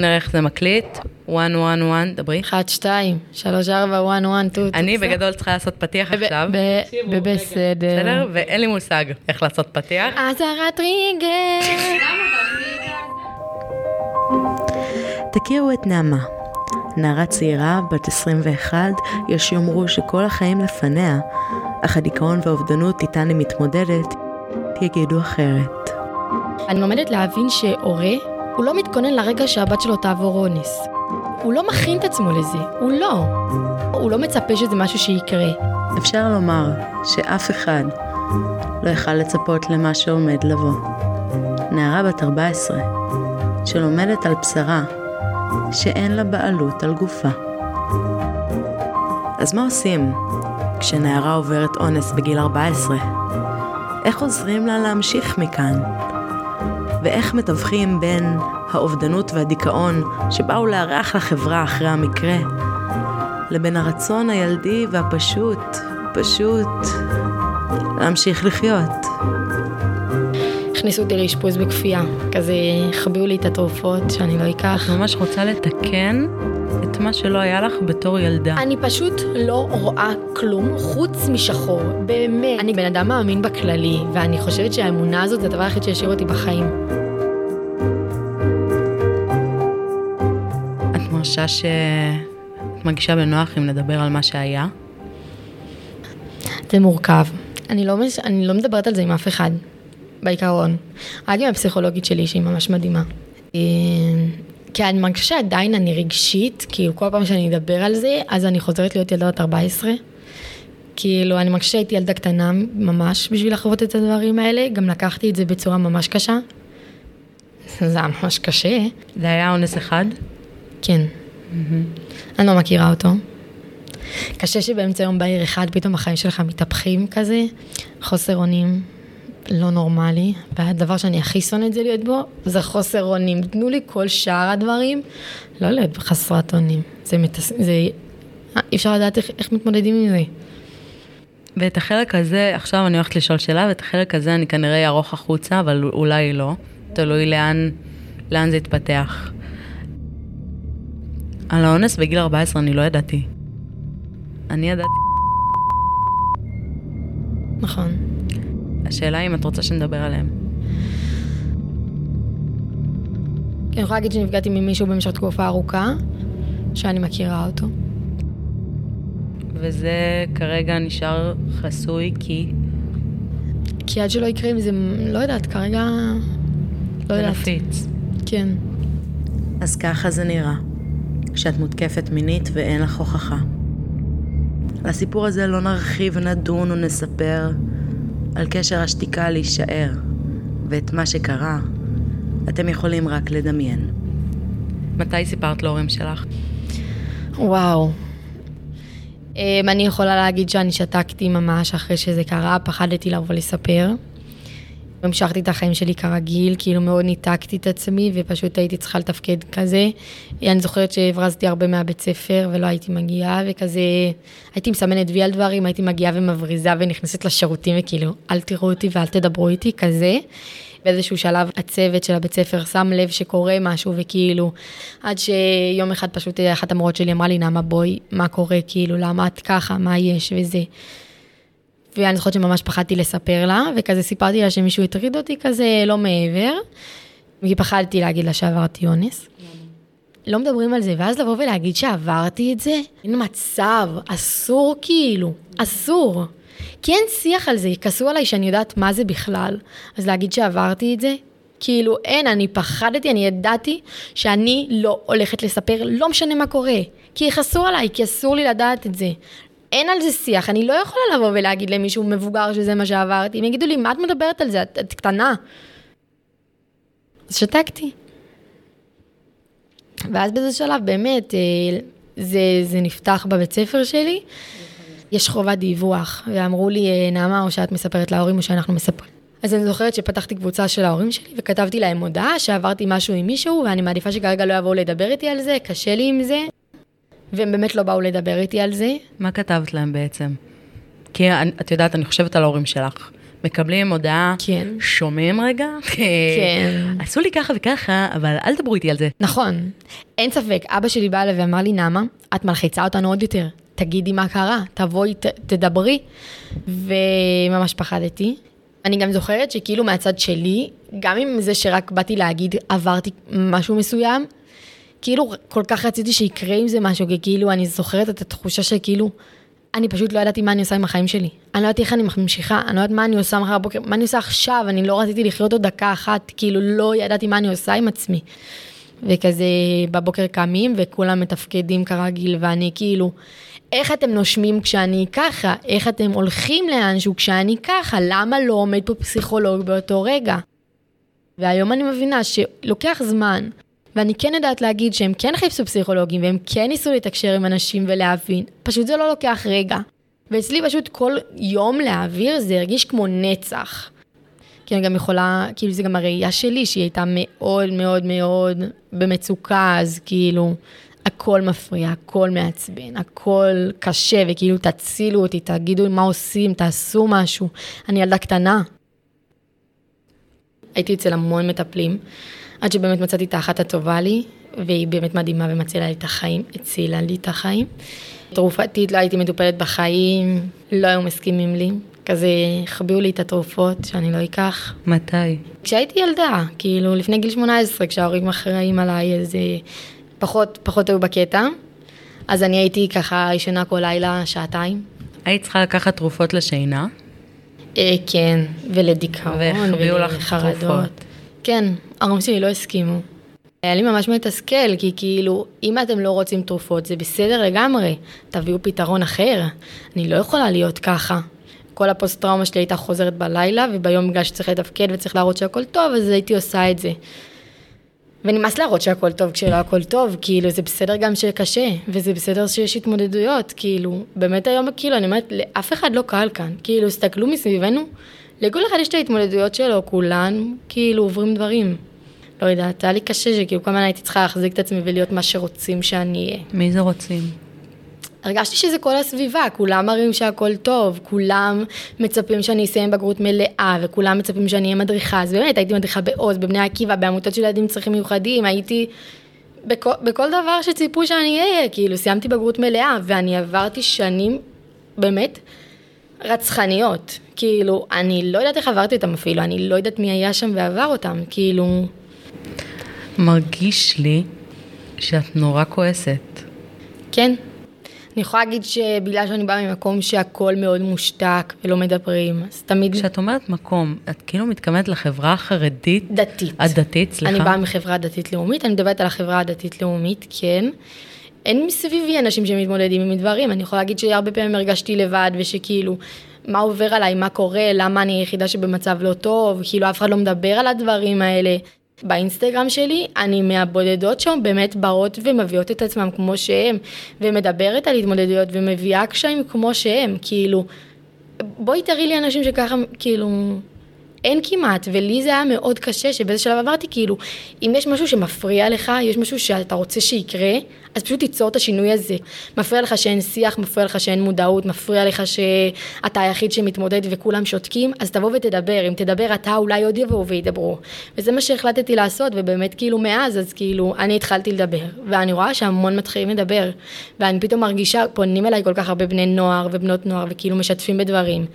נראה איך זה מקליט. 111, דברי. 1, 2, 3, 4, 1, 1, 2. אני בגדול צריכה לעשות פתיח עכשיו. בסדר. בסדר? ואין לי מושג איך לעשות פתיח. אזהרת ריגר. תכירו את נעמה. נערה צעירה, בת 21, יש יאמרו שכל החיים לפניה, אך הדיכאון והאובדנות איתן היא מתמודדת, יגידו אחרת. אני לומדת להבין שהורה, הוא לא מתכונן לרגע שהבת שלו תעבור אונס. הוא לא מכין את עצמו לזה, הוא לא. הוא לא מצפה שזה משהו שיקרה. אפשר לומר שאף אחד לא יכל לצפות למה שעומד לבוא. נערה בת 14, שלומדת על בשרה, שאין לה בעלות על גופה. אז מה עושים כשנערה עוברת אונס בגיל 14? איך עוזרים לה להמשיך מכאן? ואיך מתווכים בין האובדנות והדיכאון שבאו לארח לחברה אחרי המקרה, לבין הרצון הילדי והפשוט, פשוט, להמשיך לחיות. הכניסו אותי לאשפוז בכפייה, כזה החביאו לי את התרופות שאני לא אקח. את ממש רוצה לתקן את מה שלא היה לך בתור ילדה. אני פשוט לא רואה כלום חוץ משחור, באמת. אני בן אדם מאמין בכללי, ואני חושבת שהאמונה הזאת זה הדבר היחיד שישאיר אותי בחיים. את מרשה שאת מרגישה בנוח אם נדבר על מה שהיה? זה מורכב. אני לא, מש... אני לא מדברת על זה עם אף אחד, בעיקרון. רק עם הפסיכולוגית שלי, שהיא ממש מדהימה. אה, כי אני מרגישה שעדיין אני רגשית, כאילו כל פעם שאני אדבר על זה, אז אני חוזרת להיות ילדה בת 14. כאילו, אני מרגישה שהייתי ילדה קטנה ממש בשביל לחוות את הדברים האלה, גם לקחתי את זה בצורה ממש קשה. זה היה ממש קשה. זה היה אונס אחד? כן. אני לא מכירה אותו. קשה שבאמצע יום בהיר אחד פתאום החיים שלך מתהפכים כזה, חוסר אונים לא נורמלי, והדבר שאני הכי שונאת זה להיות בו, זה חוסר אונים. תנו לי כל שאר הדברים, לא להיות חסרת אונים. זה מתס... זה... אי אפשר לדעת איך, איך מתמודדים עם זה. ואת החלק הזה, עכשיו אני הולכת לשאול שאלה, ואת החלק הזה אני כנראה אערוך החוצה, אבל אולי לא. תלוי לאן, לאן זה יתפתח. על האונס בגיל 14 אני לא ידעתי. אני ידעתי. נכון. השאלה אם את רוצה שנדבר עליהם. אני יכולה להגיד שנפגעתי ממישהו במשך תקופה ארוכה, שאני מכירה אותו. וזה כרגע נשאר חסוי כי... כי עד שלא יקרה עם זה, לא יודעת, כרגע... לא זה יודעת. נפיץ. כן. אז ככה זה נראה, כשאת מותקפת מינית ואין לך הוכחה. על הסיפור הזה לא נרחיב, נדון או נספר על קשר השתיקה להישאר, ואת מה שקרה, אתם יכולים רק לדמיין. מתי סיפרת להורים שלך? וואו. Um, אני יכולה להגיד שאני שתקתי ממש אחרי שזה קרה, פחדתי לבוא לספר. המשכתי את החיים שלי כרגיל, כאילו מאוד ניתקתי את עצמי ופשוט הייתי צריכה לתפקד כזה. אני זוכרת שהברזתי הרבה מהבית ספר ולא הייתי מגיעה וכזה, הייתי מסמנת וי על דברים, הייתי מגיעה ומבריזה ונכנסת לשירותים וכאילו, אל תראו אותי ואל תדברו איתי, כזה. באיזשהו שלב הצוות של הבית ספר שם לב שקורה משהו וכאילו, עד שיום אחד פשוט אחת המורות שלי אמרה לי, נעמה בואי, מה קורה, כאילו, למה את ככה, מה יש וזה. ואני זוכרת שממש פחדתי לספר לה, וכזה סיפרתי לה שמישהו הטריד אותי כזה, לא מעבר, ופחדתי להגיד לה שעברתי אונס. לא מדברים על זה, ואז לבוא ולהגיד שעברתי את זה, אין מצב, אסור כאילו, אסור. כי אין שיח על זה, יכעסו עליי שאני יודעת מה זה בכלל. אז להגיד שעברתי את זה, כאילו אין, אני פחדתי, אני ידעתי שאני לא הולכת לספר, לא משנה מה קורה. כי יכעסו עליי, כי אסור לי לדעת את זה. אין על זה שיח, אני לא יכולה לבוא ולהגיד למישהו מבוגר שזה מה שעברתי. הם יגידו לי, מה את מדברת על זה? את, את קטנה. אז שתקתי. ואז באיזה שלב, באמת, אה, זה, זה נפתח בבית ספר שלי. יש חובת דיווח, ואמרו לי, אה, נעמה, או שאת מספרת להורים או שאנחנו מספרים. אז אני זוכרת שפתחתי קבוצה של ההורים שלי וכתבתי להם הודעה שעברתי משהו עם מישהו ואני מעדיפה שכרגע לא יבואו לדבר איתי על זה, קשה לי עם זה. והם באמת לא באו לדבר איתי על זה. מה כתבת להם בעצם? כי את יודעת, אני חושבת על ההורים שלך, מקבלים הודעה, כן. שומעים רגע? כן. עשו לי ככה וככה, אבל אל תדברו איתי על זה. נכון, אין ספק, אבא שלי בא אליי ואמר לי, נעמה, את מלחיצה אותנו עוד יותר, תגידי מה קרה, תבואי, ת, תדברי. וממש פחדתי. אני גם זוכרת שכאילו מהצד שלי, גם עם זה שרק באתי להגיד, עברתי משהו מסוים, כאילו כל כך רציתי שיקרה עם זה משהו, כי כאילו אני זוכרת את התחושה שכאילו, אני פשוט לא ידעתי מה אני עושה עם החיים שלי. אני לא ידעתי איך אני ממשיכה, אני לא יודעת מה אני עושה מחר בבוקר, מה אני עושה עכשיו, אני לא רציתי לחיות עוד דקה אחת, כאילו לא ידעתי מה אני עושה עם עצמי. וכזה בבוקר קמים וכולם מתפקדים כרגיל, ואני כאילו, איך אתם נושמים כשאני ככה? איך אתם הולכים לאנשהו כשאני ככה? למה לא עומד פה פסיכולוג באותו רגע? והיום אני מבינה שלוקח זמן, ואני כן יודעת להגיד שהם כן חיפשו פסיכולוגים, והם כן ניסו לתקשר עם אנשים ולהבין, פשוט זה לא לוקח רגע. ואצלי פשוט כל יום להעביר זה הרגיש כמו נצח. כי אני גם יכולה, כאילו זה גם הראייה שלי, שהיא הייתה מאוד מאוד מאוד במצוקה, אז כאילו, הכל מפריע, הכל מעצבן, הכל קשה, וכאילו תצילו אותי, תגידו מה עושים, תעשו משהו. אני ילדה קטנה. הייתי אצל המון מטפלים, עד שבאמת מצאתי את האחת הטובה לי, והיא באמת מדהימה ומצילה לי את החיים, הצילה לי את החיים. תרופתית לא הייתי מטופלת בחיים, לא היו מסכימים לי. כזה החביאו לי את התרופות שאני לא אקח. מתי? כשהייתי ילדה, כאילו לפני גיל 18, כשההורים אחראים עליי, אז אה, פחות, פחות היו בקטע. אז אני הייתי ככה ישנה כל לילה שעתיים. היית צריכה לקחת תרופות לשינה? אה, כן, ולדיכאון, ולחרדות. כן, ההורים שלי לא הסכימו. היה לי ממש מתסכל, כי כאילו, אם אתם לא רוצים תרופות, זה בסדר לגמרי, תביאו פתרון אחר. אני לא יכולה להיות ככה. כל הפוסט-טראומה שלי הייתה חוזרת בלילה, וביום בגלל שצריך לתפקד וצריך להראות שהכל טוב, אז הייתי עושה את זה. ונמאס להראות שהכל טוב כשלא הכל טוב, כאילו זה בסדר גם שקשה, וזה בסדר שיש התמודדויות, כאילו, באמת היום, כאילו, אני אומרת, לאף אחד לא קל כאן, כאילו, הסתכלו מסביבנו, לכל אחד יש את ההתמודדויות שלו, כולן, כאילו, עוברים דברים. לא יודעת, היה לי קשה שכאילו כל הזמן הייתי צריכה להחזיק את עצמי ולהיות מה שרוצים שאני אהיה. מי זה רוצים? הרגשתי שזה כל הסביבה, כולם מראים שהכל טוב, כולם מצפים שאני אסיים בגרות מלאה, וכולם מצפים שאני אהיה מדריכה, אז באמת הייתי מדריכה בעוז, בבני עקיבא, בעמותות של ילדים עם צרכים מיוחדים, הייתי בכל, בכל דבר שציפו שאני אהיה, כאילו סיימתי בגרות מלאה, ואני עברתי שנים באמת רצחניות, כאילו, אני לא יודעת איך עברתי אותם אפילו, אני לא יודעת מי היה שם ועבר אותם, כאילו, מרגיש לי שאת נורא כועסת. כן. אני יכולה להגיד שבגלל שאני באה ממקום שהכל מאוד מושתק ולא מדברים, אז תמיד כשאת אומרת מקום, את כאילו מתכוונת לחברה החרדית? דתית. הדתית, סליחה. אני באה מחברה דתית-לאומית, אני מדברת על החברה הדתית-לאומית, כן. אין מסביבי אנשים שמתמודדים עם דברים, אני יכולה להגיד שהרבה פעמים הרגשתי לבד, ושכאילו, מה עובר עליי, מה קורה, למה אני היחידה שבמצב לא טוב, כאילו אף אחד לא מדבר על הדברים האלה. באינסטגרם שלי, אני מהבודדות שם באמת באות ומביאות את עצמם כמו שהם, ומדברת על התמודדויות ומביאה קשיים כמו שהם, כאילו, בואי תראי לי אנשים שככה, כאילו, אין כמעט, ולי זה היה מאוד קשה, שבאיזה שלב אמרתי, כאילו, אם יש משהו שמפריע לך, יש משהו שאתה רוצה שיקרה, אז פשוט תיצור את השינוי הזה. מפריע לך שאין שיח, מפריע לך שאין מודעות, מפריע לך שאתה היחיד שמתמודד וכולם שותקים, אז תבוא ותדבר. אם תדבר אתה, אולי עוד יבואו וידברו. וזה מה שהחלטתי לעשות, ובאמת כאילו מאז, אז כאילו, אני התחלתי לדבר, ואני רואה שהמון מתחילים לדבר, ואני פתאום מרגישה, פונים אליי כל כך הרבה בני נוער ובנות נוער, וכאילו משתפים בדברים.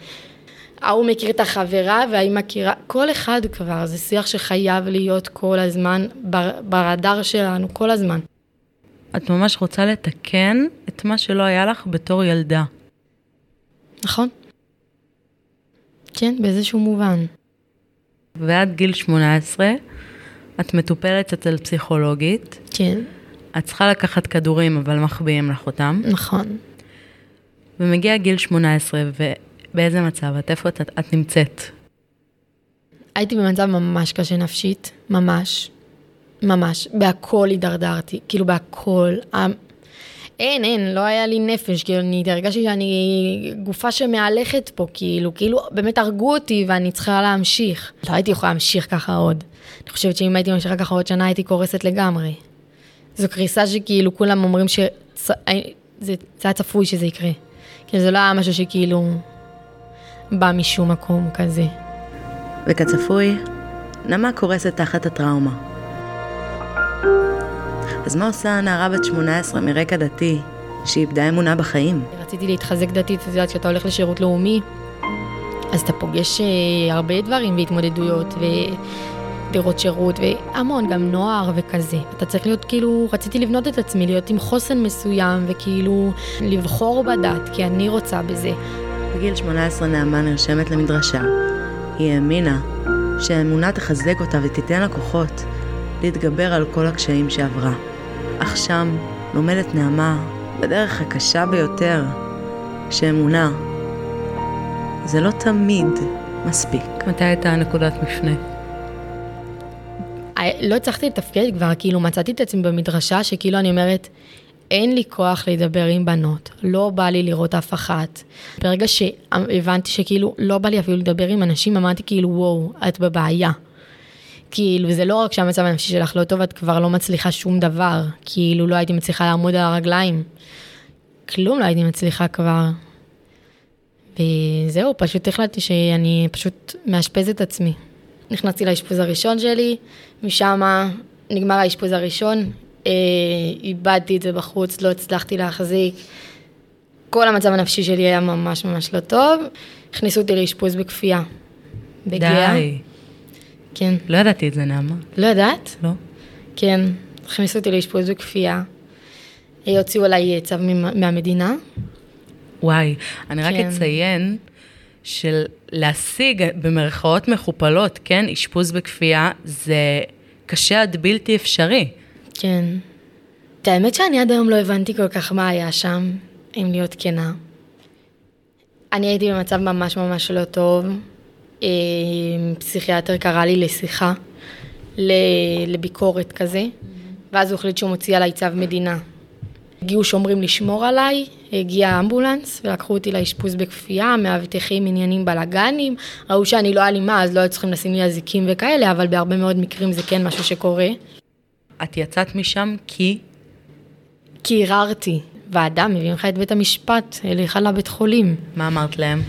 ההוא מכיר את החברה והיא מכירה, כל אחד כבר, זה שיח שחייב להיות כל הזמן בר- ברדאר שלנו, כל הזמן. את ממש רוצה לתקן את מה שלא היה לך בתור ילדה. נכון? כן, באיזשהו מובן. ועד גיל 18, את מטופלת אצל פסיכולוגית, כן, את צריכה לקחת כדורים, אבל מחביאים לך אותם, נכון. ומגיע גיל 18, ובאיזה מצב את? איפה את, את נמצאת? הייתי במצב ממש קשה נפשית, ממש. ממש. בהכל הידרדרתי, כאילו בהכל. ה- אין, אין, לא היה לי נפש, כאילו, אני הרגשתי שאני גופה שמהלכת פה, כאילו, כאילו, באמת הרגו אותי ואני צריכה להמשיך. לא הייתי יכולה להמשיך ככה עוד. אני חושבת שאם הייתי ממשיכה ככה עוד שנה, הייתי קורסת לגמרי. זו קריסה שכאילו כולם אומרים שזה זה היה צפוי שזה יקרה. כאילו, זה לא היה משהו שכאילו... בא משום מקום כזה. וכצפוי, נעמה קורסת תחת הטראומה. אז מה עושה הנערה בת 18 מרקע דתי, שאיבדה אמונה בחיים? רציתי להתחזק דתית, את יודעת, כשאתה הולך לשירות לאומי, אז אתה פוגש אה, הרבה דברים והתמודדויות, ודירות שירות, והמון, גם נוער וכזה. אתה צריך להיות כאילו, רציתי לבנות את עצמי, להיות עם חוסן מסוים, וכאילו לבחור בדת, כי אני רוצה בזה. בגיל 18 נעמה נרשמת למדרשה. היא האמינה שהאמונה תחזק אותה ותיתן לה כוחות להתגבר על כל הקשיים שעברה. אך שם לומדת נעמה בדרך הקשה ביותר, שאמונה זה לא תמיד מספיק. מתי הייתה נקודת מפנה? אה, לא הצלחתי לתפקד כבר, כאילו מצאתי את עצמי במדרשה שכאילו אני אומרת, אין לי כוח לדבר עם בנות, לא בא לי לראות אף אחת. ברגע שהבנתי שכאילו לא בא לי אפילו לדבר עם אנשים, אמרתי כאילו וואו, את בבעיה. כאילו, זה לא רק שהמצב הנפשי שלך לא טוב, את כבר לא מצליחה שום דבר. כאילו, לא הייתי מצליחה לעמוד על הרגליים. כלום לא הייתי מצליחה כבר. וזהו, פשוט החלטתי שאני פשוט מאשפז את עצמי. נכנסתי לאשפוז הראשון שלי, משם נגמר האשפוז הראשון, איבדתי את זה בחוץ, לא הצלחתי להחזיק. כל המצב הנפשי שלי היה ממש ממש לא טוב. הכניסו אותי לאשפוז בכפייה. בגאה. די. כן. לא ידעתי את זה, נעמה. לא יודעת? לא. כן. הכניסו אותי לאשפוז בכפייה. אה, הוציאו עליי צו מהמדינה. וואי, אני רק כן. אציין של להשיג במרכאות מכופלות, כן, אשפוז בכפייה, זה קשה עד בלתי אפשרי. כן. את האמת שאני עד היום לא הבנתי כל כך מה היה שם, אם להיות כנה. אני הייתי במצב ממש ממש לא טוב. אה, פסיכיאטר קרא לי לשיחה, לביקורת כזה, ואז הוא החליט שהוא מוציא עליי צו מדינה. הגיעו שומרים לשמור עליי, הגיע אמבולנס ולקחו אותי לאשפוז בכפייה, מאבטחים עניינים בלאגנים, ראו שאני לא אלימה אז לא היו צריכים לשים לי אזיקים וכאלה, אבל בהרבה מאוד מקרים זה כן משהו שקורה. את יצאת משם כי... כי ערערתי, ועדה מביאים לך את בית המשפט, אליך לבית חולים. מה אמרת להם?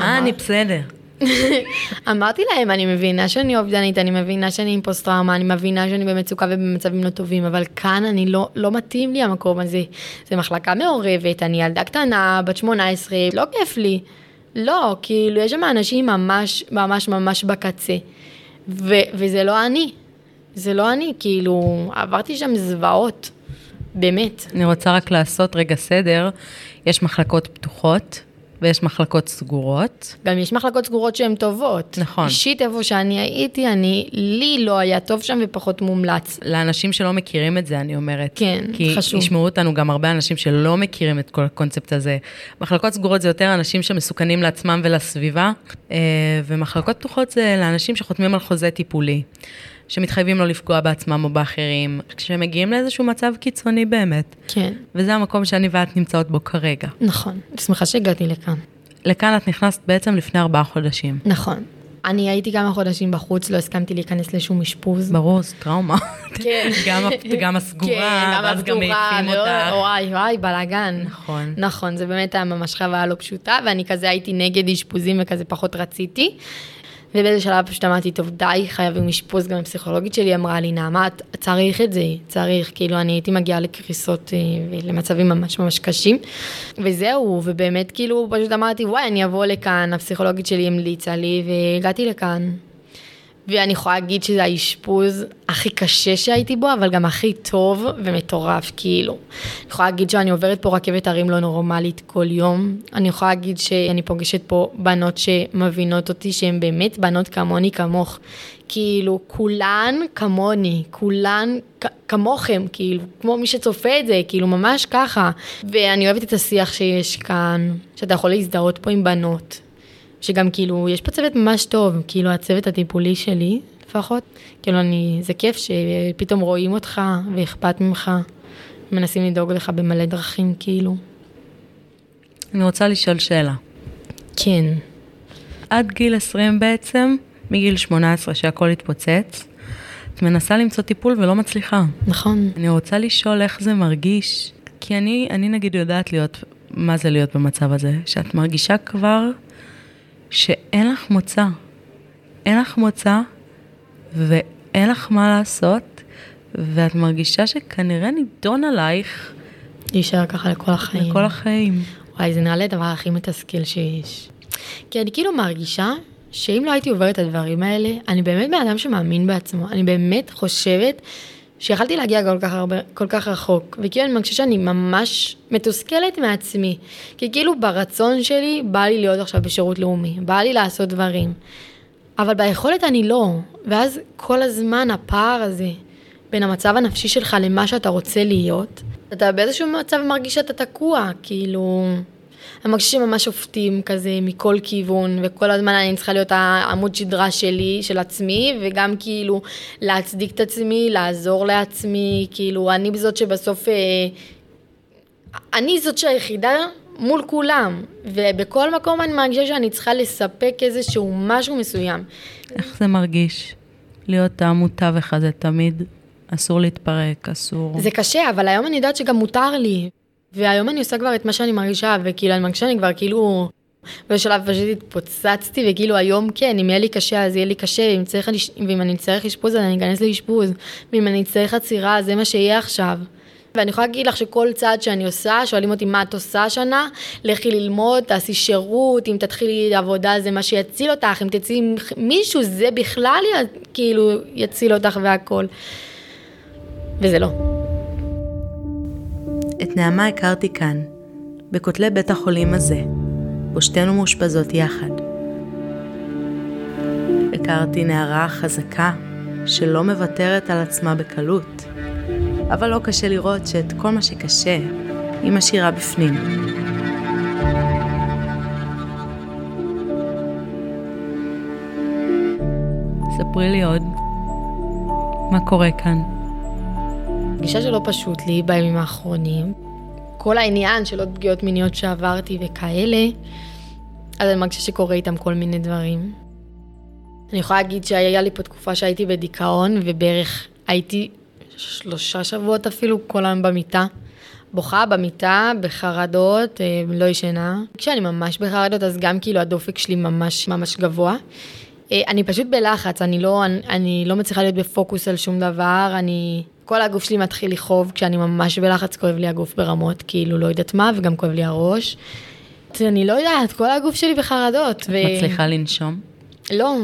אה, אני בסדר. אמרתי להם, אני מבינה שאני אובדנית, אני מבינה שאני עם פוסט טראומה, אני מבינה שאני במצוקה ובמצבים לא טובים, אבל כאן אני לא, לא מתאים לי המקום הזה. זה מחלקה מעורבת, אני ילדה קטנה, בת 18, לא כיף לי. לא, כאילו, יש שם אנשים ממש, ממש, ממש בקצה. ו- וזה לא אני. זה לא אני, כאילו, עברתי שם זוועות. באמת. אני רוצה רק לעשות רגע סדר. יש מחלקות פתוחות ויש מחלקות סגורות. גם יש מחלקות סגורות שהן טובות. נכון. אישית, איפה שאני הייתי, אני, לי לא היה טוב שם ופחות מומלץ. לאנשים שלא מכירים את זה, אני אומרת. כן, כי חשוב. כי ישמעו אותנו גם הרבה אנשים שלא מכירים את כל הקונספט הזה. מחלקות סגורות זה יותר אנשים שמסוכנים לעצמם ולסביבה, אה, ומחלקות פתוחות זה לאנשים שחותמים על חוזה טיפולי, שמתחייבים לא לפגוע בעצמם או באחרים, כשהם מגיעים לאיזשהו מצב קיצוני באמת. כן, וזה המקום שאני ואת נמצאות בו כרגע. נכון. אני שמחה שהגעתי לכאן. לכאן את נכנסת בעצם לפני ארבעה חודשים. נכון. אני הייתי כמה חודשים בחוץ, לא הסכמתי להיכנס לשום אשפוז. ברור, זה טראומה. כן. גם, הסגורה, כן, ואז גם מעיפים מאוד- אותך. וואי, וואי, בלאגן. נכון. נכון, זה באמת היה ממש חוויה לא פשוטה, ואני כזה הייתי נגד אשפוזים וכזה פחות רציתי. ובאיזה שלב פשוט אמרתי, טוב, די, חייבים אשפוז, גם הפסיכולוגית שלי אמרה לי, נעמה, צריך את זה, צריך, כאילו, אני הייתי מגיעה לקריסות אה, ולמצבים ממש ממש קשים. וזהו, ובאמת, כאילו, פשוט אמרתי, וואי, אני אבוא לכאן, הפסיכולוגית שלי המליצה לי, והגעתי לכאן. ואני יכולה להגיד שזה האשפוז הכי קשה שהייתי בו, אבל גם הכי טוב ומטורף, כאילו. אני יכולה להגיד שאני עוברת פה רכבת הרים לא נורמלית כל יום. אני יכולה להגיד שאני פוגשת פה בנות שמבינות אותי, שהן באמת בנות כמוני כמוך. כאילו, כולן כמוני, כולן כמוכם, כאילו, כמו מי שצופה את זה, כאילו, ממש ככה. ואני אוהבת את השיח שיש כאן, שאתה יכול להזדהות פה עם בנות. שגם כאילו, יש פה צוות ממש טוב, כאילו הצוות הטיפולי שלי לפחות, כאילו אני, זה כיף שפתאום רואים אותך ואכפת ממך, מנסים לדאוג לך במלא דרכים, כאילו. אני רוצה לשאול שאלה. כן, עד גיל 20 בעצם, מגיל 18 שהכל התפוצץ, את מנסה למצוא טיפול ולא מצליחה. נכון. אני רוצה לשאול איך זה מרגיש, כי אני, אני נגיד יודעת להיות, מה זה להיות במצב הזה, שאת מרגישה כבר שאין לך מוצא. אין לך מוצא ואין לך מה לעשות, ואת מרגישה שכנראה נידון עלייך להישאר ככה לכל החיים. לכל החיים. וואי, זה נראה לי הדבר הכי מתסכל שיש. כי אני כאילו מרגישה שאם לא הייתי עוברת את הדברים האלה, אני באמת בן אדם שמאמין בעצמו. אני באמת חושבת שיכלתי להגיע כל כך, הרבה, כל כך רחוק. וכאילו אני מרגישה שאני ממש מתוסכלת מעצמי. כי כאילו ברצון שלי בא לי להיות עכשיו בשירות לאומי, בא לי לעשות דברים. אבל ביכולת אני לא. ואז כל הזמן הפער הזה בין המצב הנפשי שלך למה שאתה רוצה להיות, אתה באיזשהו מצב מרגיש שאתה תקוע, כאילו... אני מרגישה שממש שופטים כזה מכל כיוון, וכל הזמן אני צריכה להיות העמוד שדרה שלי, של עצמי, וגם כאילו להצדיק את עצמי, לעזור לעצמי, כאילו אני זאת שבסוף... אה, אני זאת שהיחידה מול כולם, ובכל מקום אני מרגישה שאני צריכה לספק איזשהו משהו מסוים. איך זה מרגיש? להיות המותווך הזה תמיד? אסור להתפרק, אסור... זה קשה, אבל היום אני יודעת שגם מותר לי. והיום אני עושה כבר את מה שאני מרגישה, וכאילו אני מרגישה שאני כבר כאילו... בשלב פשוט התפוצצתי, וכאילו היום כן, אם יהיה לי קשה אז יהיה לי קשה, ואם, צריך, ואם אני אצטרך אשפוז אז אני אכנס לאשפוז, ואם אני אצטרך עצירה זה מה שיהיה עכשיו. ואני יכולה להגיד לך שכל צעד שאני עושה, שואלים אותי מה את עושה השנה, לכי ללמוד, תעשי שירות, אם תתחילי עבודה זה מה שיציל אותך, אם תצאי עם מישהו זה בכלל כאילו יציל אותך והכל. וזה לא. את נעמה הכרתי כאן, בכותלי בית החולים הזה, בו שתינו מאושפזות יחד. הכרתי נערה חזקה, שלא מוותרת על עצמה בקלות, אבל לא קשה לראות שאת כל מה שקשה, היא משאירה בפנים. ספרי לי עוד, מה קורה כאן? פגישה שלא פשוט לי בימים האחרונים. כל העניין של עוד פגיעות מיניות שעברתי וכאלה, אז אני מרגישה שקורה איתם כל מיני דברים. אני יכולה להגיד שהיה לי פה תקופה שהייתי בדיכאון, ובערך הייתי שלושה שבועות אפילו כל היום במיטה. בוכה במיטה, בחרדות, אה, לא ישנה. כשאני ממש בחרדות, אז גם כאילו הדופק שלי ממש ממש גבוה. אה, אני פשוט בלחץ, אני לא, אני, אני לא מצליחה להיות בפוקוס על שום דבר, אני... כל הגוף שלי מתחיל לכאוב, כשאני ממש בלחץ כואב לי הגוף ברמות, כאילו לא יודעת מה, וגם כואב לי הראש. אני לא יודעת, כל הגוף שלי בחרדות. את ו... מצליחה לנשום? לא.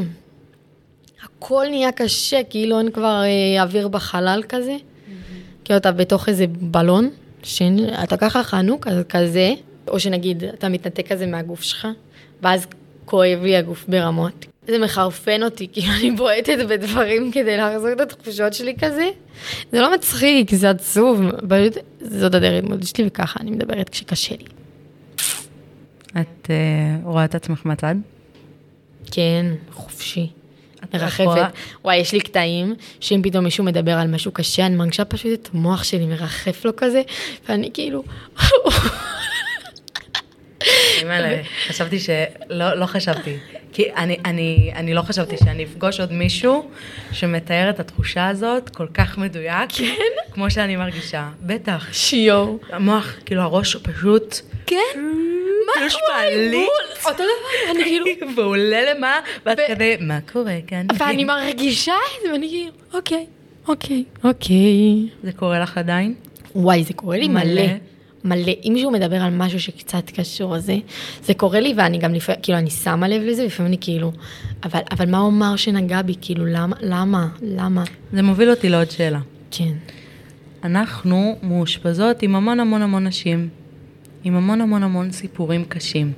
הכל נהיה קשה, כאילו אין כבר אה, אוויר בחלל כזה. Mm-hmm. כאילו אתה בתוך איזה בלון, שאתה ככה חנוק, כזה, או שנגיד אתה מתנתק כזה מהגוף שלך, ואז כואב לי הגוף ברמות. זה מחרפן אותי, כאילו אני בועטת בדברים כדי להחזור את התחושות שלי כזה. זה לא מצחיק, זה עצוב, פשוט זאת הדרך התמודדות שלי וככה אני מדברת כשקשה לי. את uh, רואה את עצמך מהצד? כן, חופשי. מרחפת. וואי, יש לי קטעים שאם פתאום מישהו מדבר על משהו קשה, אני מרגישה פשוט את המוח שלי מרחף לו כזה, ואני כאילו... אימא'לה, חשבתי שלא לא חשבתי. כי אני, אני, אני לא חשבתי שאני אפגוש עוד מישהו שמתאר את התחושה הזאת כל כך מדויק. כן? כמו שאני מרגישה. בטח. שיו. המוח, כאילו הראש פשוט... כן? מה יש מעלית? אותו דבר, אני כאילו... ועולה למה, ואת כזה, מה קורה כאן? ואני מרגישה את זה, ואני כאילו, אוקיי, אוקיי, אוקיי. זה קורה לך עדיין? וואי, זה קורה לי מלא. מלא, אם מישהו מדבר על משהו שקצת קשור לזה, זה קורה לי ואני גם לפעמים, כאילו, אני שמה לב לזה, לפעמים אני כאילו, אבל, אבל מה הוא אמר שנגע בי, כאילו, למה, למה, למה? זה מוביל אותי לעוד שאלה. כן. אנחנו מאושפזות עם המון המון המון נשים, עם המון המון המון סיפורים קשים.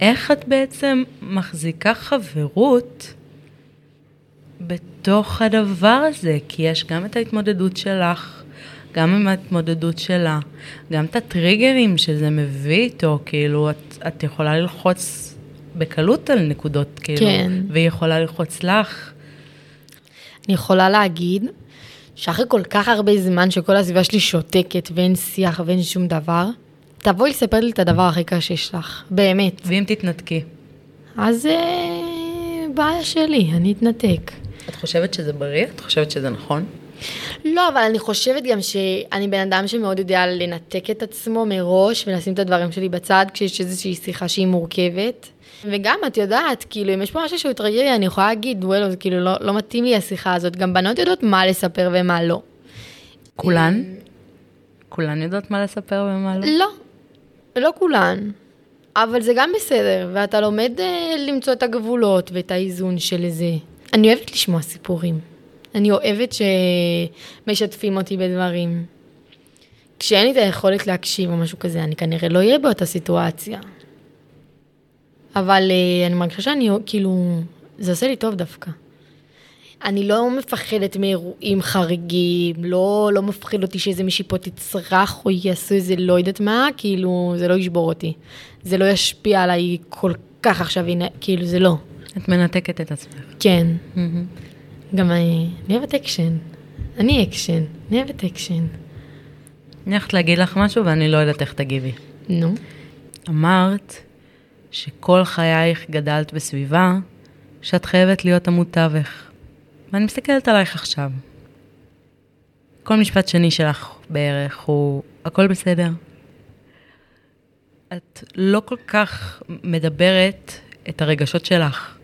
איך את בעצם מחזיקה חברות בתוך הדבר הזה? כי יש גם את ההתמודדות שלך, גם עם ההתמודדות שלה, גם את הטריגרים שזה מביא איתו, כאילו, את, את יכולה ללחוץ בקלות על נקודות, כאילו, כן. והיא יכולה ללחוץ לך. אני יכולה להגיד שאחרי כל כך הרבה זמן שכל הסביבה שלי שותקת ואין שיח ואין שום דבר, תבואי לספר לי את הדבר הכי קשה שלך, באמת. ואם תתנתקי? אז אה, בעיה שלי, אני אתנתק. את חושבת שזה בריא? את חושבת שזה נכון? לא, אבל אני חושבת גם שאני בן אדם שמאוד יודע לנתק את עצמו מראש ולשים את הדברים שלי בצד כשיש איזושהי שיחה שהיא מורכבת. וגם, את יודעת, כאילו, אם יש פה משהו שהוא טרגרי, אני יכולה להגיד, וואלו, זה כאילו לא, לא מתאים לי השיחה הזאת. גם בנות יודעות מה לספר ומה לא. כולן? כולן יודעות מה לספר ומה לא? לא, לא כולן. אבל זה גם בסדר, ואתה לומד uh, למצוא את הגבולות ואת האיזון של זה. אני אוהבת לשמוע סיפורים. אני אוהבת שמשתפים אותי בדברים. כשאין לי את היכולת להקשיב או משהו כזה, אני כנראה לא אהיה באותה סיטואציה. אבל uh, אני מרגישה שאני, כאילו, זה עושה לי טוב דווקא. אני לא מפחדת מאירועים חריגים, לא, לא מפחיד אותי שאיזה מישהי פה תצרח או יעשו איזה לא יודעת מה, כאילו, זה לא ישבור אותי. זה לא ישפיע עליי כל כך עכשיו, הנה, כאילו, זה לא. את מנתקת את עצמך. כן. גם אני, אני אוהבת אקשן. אני אקשן, אני אוהבת אקשן. אני הולכת להגיד לך משהו ואני לא יודעת איך תגיבי. נו. אמרת שכל חייך גדלת בסביבה שאת חייבת להיות עמוד תווך. ואני מסתכלת עלייך עכשיו. כל משפט שני שלך בערך הוא, הכל בסדר. את לא כל כך מדברת את הרגשות שלך.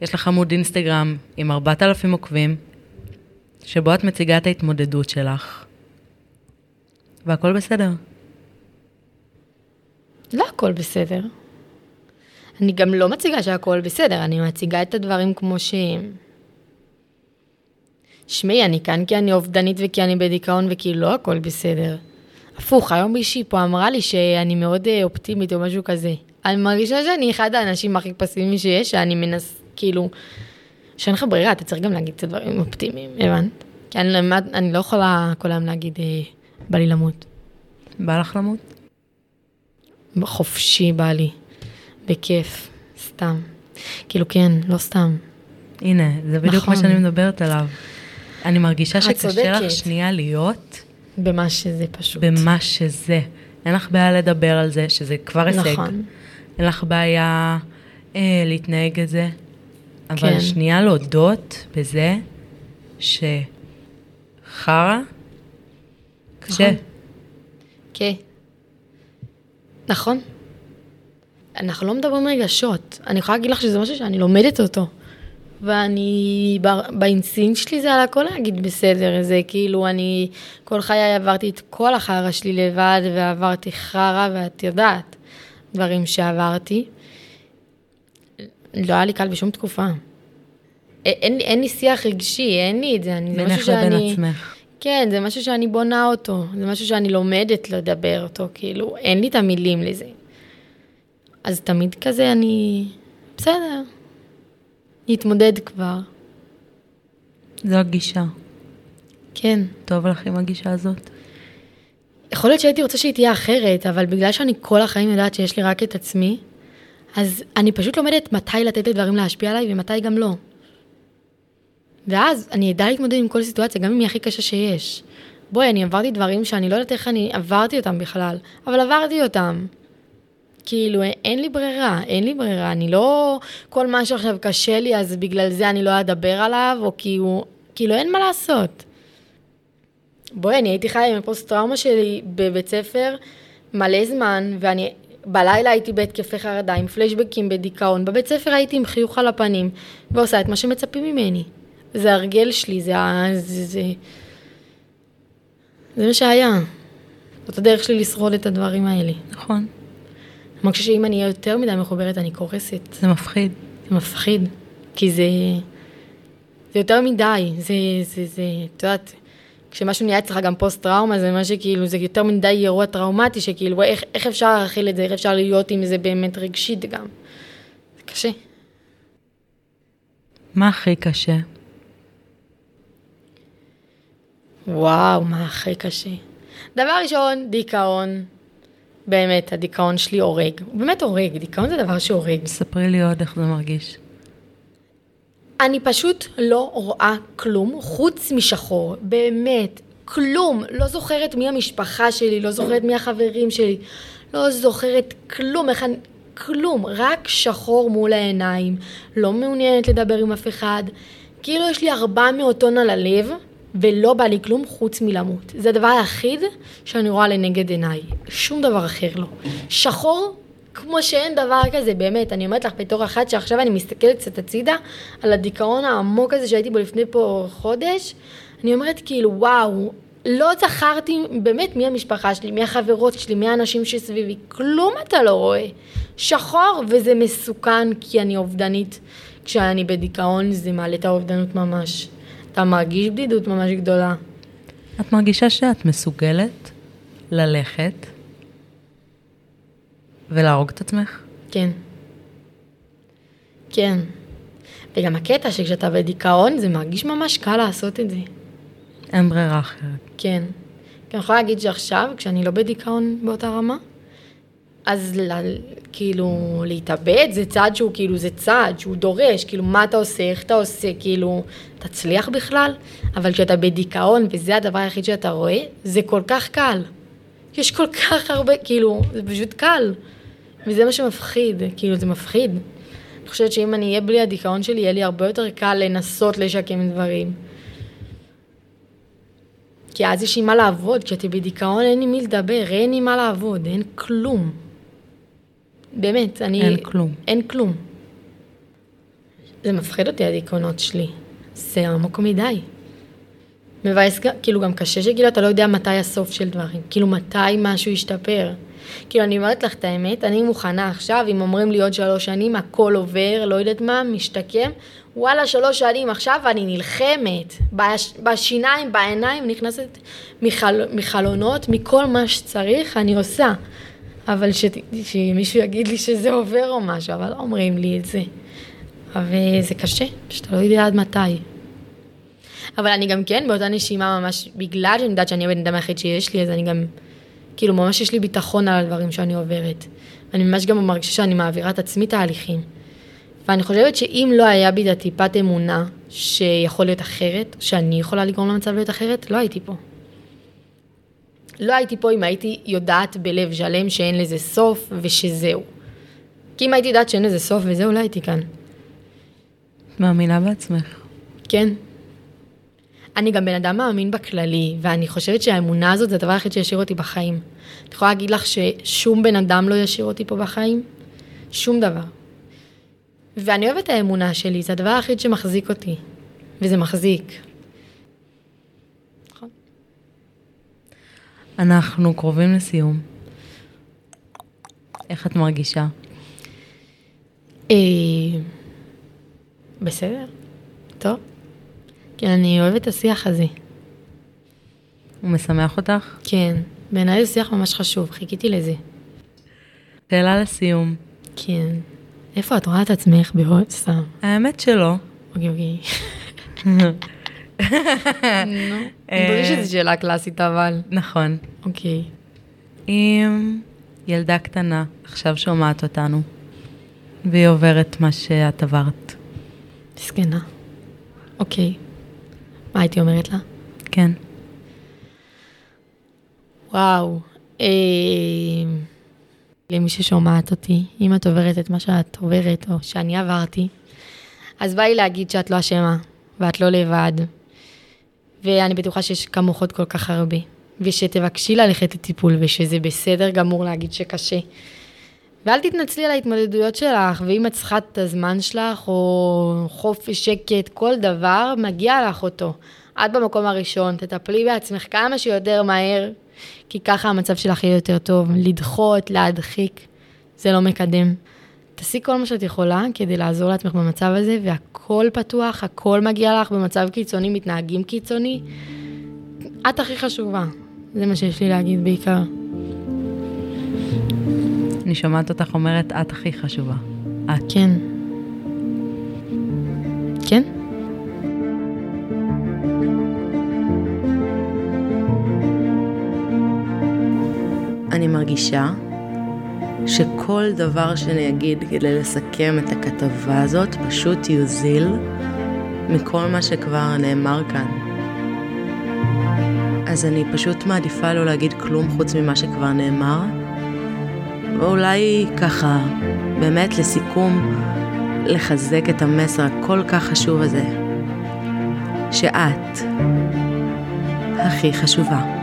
יש לך עמוד אינסטגרם עם 4,000 עוקבים, שבו את מציגה את ההתמודדות שלך, והכל בסדר. לא הכל בסדר. אני גם לא מציגה שהכל בסדר, אני מציגה את הדברים כמו שהם. שמעי, אני כאן כי אני אובדנית וכי אני בדיכאון וכי לא הכל בסדר. הפוך, היום מישהי פה אמרה לי שאני מאוד אה, אופטימית או משהו כזה. אני מרגישה שאני אחד האנשים הכי פסימיים שיש, שאני מנס... כאילו, שאין לך ברירה, אתה צריך גם להגיד את הדברים אופטימיים, הבנת? כי אני, אני לא יכולה כל היום להגיד, אה, בא לי למות. בא לך למות? חופשי בא לי, בכיף, סתם. כאילו כן, לא סתם. הנה, זה בדיוק נכון. מה שאני מדברת עליו. אני מרגישה שקשה צודקת. לך שנייה להיות במה שזה פשוט. במה שזה. אין לך בעיה לדבר על זה, שזה כבר הישג. נכון. אין לך בעיה אה, להתנהג את זה. אבל כן. שנייה להודות בזה שחרא, קשה. נכון. כן. נכון. אנחנו לא מדברים רגשות. אני יכולה להגיד לך שזה משהו שאני לומדת אותו. ואני, באינסטינקט שלי זה על הכל להגיד בסדר, זה כאילו אני כל חיי עברתי את כל החרא שלי לבד, ועברתי חרא, ואת יודעת, דברים שעברתי. לא היה לי קל בשום תקופה. אין, אין לי שיח רגשי, אין לי את זה, אני, בינך משהו לבין שאני... עצמך. כן, זה משהו שאני בונה אותו, זה משהו שאני לומדת לדבר אותו, כאילו, אין לי את המילים לזה. אז תמיד כזה אני, בסדר, נתמודד כבר, זו הגישה. כן. טוב לך עם הגישה הזאת? יכול להיות שהייתי רוצה שהיא תהיה אחרת, אבל בגלל שאני כל החיים יודעת שיש לי רק את עצמי, אז אני פשוט לומדת מתי לתת לדברים להשפיע עליי ומתי גם לא. ואז אני אדע להתמודד עם כל סיטואציה, גם אם היא הכי קשה שיש. בואי, אני עברתי דברים שאני לא יודעת איך אני עברתי אותם בכלל, אבל עברתי אותם. כאילו, אין לי ברירה, אין לי ברירה, אני לא... כל מה שעכשיו קשה לי, אז בגלל זה אני לא אדבר עליו, או הוא... כאילו, אין מה לעשות. בואי, אני הייתי חיה עם הפוסט-טראומה שלי בבית ספר מלא זמן, ואני בלילה הייתי בהתקפי חרדה, עם פלשבקים בדיכאון. בבית ספר הייתי עם חיוך על הפנים, ועושה את מה שמצפים ממני. זה הרגל שלי, זה ה... זה... זה... זה מה שהיה. זאת הדרך שלי לשרוד את הדברים האלה. נכון. אני מרגישה שאם אני אהיה יותר מדי מחוברת, אני קורסת. זה מפחיד. זה מפחיד, כי זה... זה יותר מדי, זה, זה, זה, את יודעת, כשמשהו נהיה אצלך גם פוסט-טראומה, זה מה שכאילו, זה יותר מדי אירוע טראומטי, שכאילו, איך, איך אפשר להכיל את זה, איך אפשר להיות עם זה באמת רגשית גם. זה קשה. מה הכי קשה? וואו, מה הכי קשה. דבר ראשון, דיכאון. באמת, הדיכאון שלי הורג. הוא באמת הורג, דיכאון זה דבר שהורג. ספרי לי עוד איך זה מרגיש. אני פשוט לא רואה כלום חוץ משחור, באמת, כלום. לא זוכרת מי המשפחה שלי, לא זוכרת מי החברים שלי, לא זוכרת כלום, איך אני... כלום, רק שחור מול העיניים, לא מעוניינת לדבר עם אף אחד. כאילו יש לי 400 טון על הלב, ולא בא לי כלום חוץ מלמות. זה הדבר היחיד שאני רואה לנגד עיניי, שום דבר אחר לא. שחור, כמו שאין דבר כזה, באמת, אני אומרת לך בתור אחת שעכשיו אני מסתכלת קצת הצידה, על הדיכאון העמוק הזה שהייתי בו לפני פה חודש, אני אומרת כאילו, וואו, לא זכרתי באמת מי המשפחה שלי, מי החברות שלי, מי האנשים שסביבי, כלום אתה לא רואה. שחור, וזה מסוכן כי אני אובדנית. כשאני בדיכאון זה מעלה את האובדנות ממש. אתה מרגיש בדידות ממש גדולה. את מרגישה שאת מסוגלת ללכת ולהרוג את עצמך? כן. כן. וגם הקטע שכשאתה בדיכאון זה מרגיש ממש קל לעשות את זה. אין ברירה אחרת. כן. אני יכולה להגיד שעכשיו, כשאני לא בדיכאון באותה רמה, אז ל, כאילו להתאבד זה צעד שהוא כאילו, זה צעד שהוא דורש, כאילו מה אתה עושה, איך אתה עושה, כאילו, תצליח בכלל? אבל כשאתה בדיכאון וזה הדבר היחיד שאתה רואה, זה כל כך קל. יש כל כך הרבה, כאילו, זה פשוט קל. וזה מה שמפחיד, כאילו, זה מפחיד. אני חושבת שאם אני אהיה בלי הדיכאון שלי, יהיה לי הרבה יותר קל לנסות לשקם דברים. כי אז יש לי מה לעבוד, כשאתי בדיכאון אין לי מי לדבר, אין לי מה לעבוד, אין כלום. באמת, אני... אין כלום. אין כלום. זה מפחיד אותי, הדיכאונות שלי. זה עמוק מדי. מבאס, כאילו גם קשה שכאילו אתה לא יודע מתי הסוף של דברים. כאילו מתי משהו ישתפר. כאילו אני אומרת לך את האמת, אני מוכנה עכשיו, אם אומרים לי עוד שלוש שנים, הכל עובר, לא יודעת מה, משתקם, וואלה, שלוש שנים עכשיו אני נלחמת. בש, בשיניים, בעיניים, נכנסת מחל, מחלונות, מכל מה שצריך, אני עושה. אבל ש, שמישהו יגיד לי שזה עובר או משהו, אבל לא אומרים לי את זה. אבל זה קשה, שאתה לא יודע עד מתי. אבל אני גם כן באותה נשימה ממש, בגלל שאני יודעת שאני הבן אדם היחיד שיש לי, אז אני גם, כאילו ממש יש לי ביטחון על הדברים שאני עוברת. אני ממש גם מרגישה שאני מעבירה את עצמי תהליכים. ואני חושבת שאם לא היה בי את הטיפת אמונה שיכול להיות אחרת, שאני יכולה לגרום למצב להיות אחרת, לא הייתי פה. לא הייתי פה אם הייתי יודעת בלב שלם שאין לזה סוף ושזהו. כי אם הייתי יודעת שאין לזה סוף וזהו, לא הייתי כאן. מאמינה בעצמך. כן. אני גם בן אדם מאמין בכללי, ואני חושבת שהאמונה הזאת זה הדבר היחיד שישאיר אותי בחיים. אני יכולה להגיד לך ששום בן אדם לא ישאיר אותי פה בחיים? שום דבר. ואני אוהבת את האמונה שלי, זה הדבר היחיד שמחזיק אותי, וזה מחזיק. נכון. אנחנו קרובים לסיום. איך את מרגישה? אה, בסדר, טוב. כן, אני אוהבת את השיח הזה. הוא משמח אותך? כן, בעיניי זה שיח ממש חשוב, חיכיתי לזה. שאלה לסיום. כן. איפה את רואה את עצמך בעוד סתם? האמת שלא. אוקיי, אוקיי. נו, ברור שזו שאלה קלאסית אבל. נכון. אוקיי. אם ילדה קטנה עכשיו שומעת אותנו, והיא עוברת מה שאת עברת, מסכנה. אוקיי. מה הייתי אומרת לה? כן. וואו. אה... למי ששומעת אותי, אם את עוברת את מה שאת עוברת, או שאני עברתי, אז בא לי להגיד שאת לא אשמה, ואת לא לבד. ואני בטוחה שיש כמוך עוד כל כך הרבה. ושתבקשי ללכת לטיפול, ושזה בסדר גמור להגיד שקשה. ואל תתנצלי על ההתמודדויות שלך, ואם את צריכה את הזמן שלך, או חופש, שקט, כל דבר, מגיע לך אותו. את במקום הראשון, תטפלי בעצמך כמה שיותר מהר, כי ככה המצב שלך יהיה יותר טוב. לדחות, להדחיק, זה לא מקדם. תעשי כל מה שאת יכולה כדי לעזור לעצמך במצב הזה, והכל פתוח, הכל מגיע לך במצב קיצוני, מתנהגים קיצוני. את הכי חשובה, זה מה שיש לי להגיד בעיקר. אני שומעת אותך אומרת, את הכי חשובה. את. כן. כן? אני מרגישה שכל דבר שאני אגיד כדי לסכם את הכתבה הזאת פשוט יוזיל מכל מה שכבר נאמר כאן. אז אני פשוט מעדיפה לא להגיד כלום חוץ ממה שכבר נאמר, ואולי ככה, באמת לסיכום, לחזק את המסר הכל כך חשוב הזה, שאת הכי חשובה.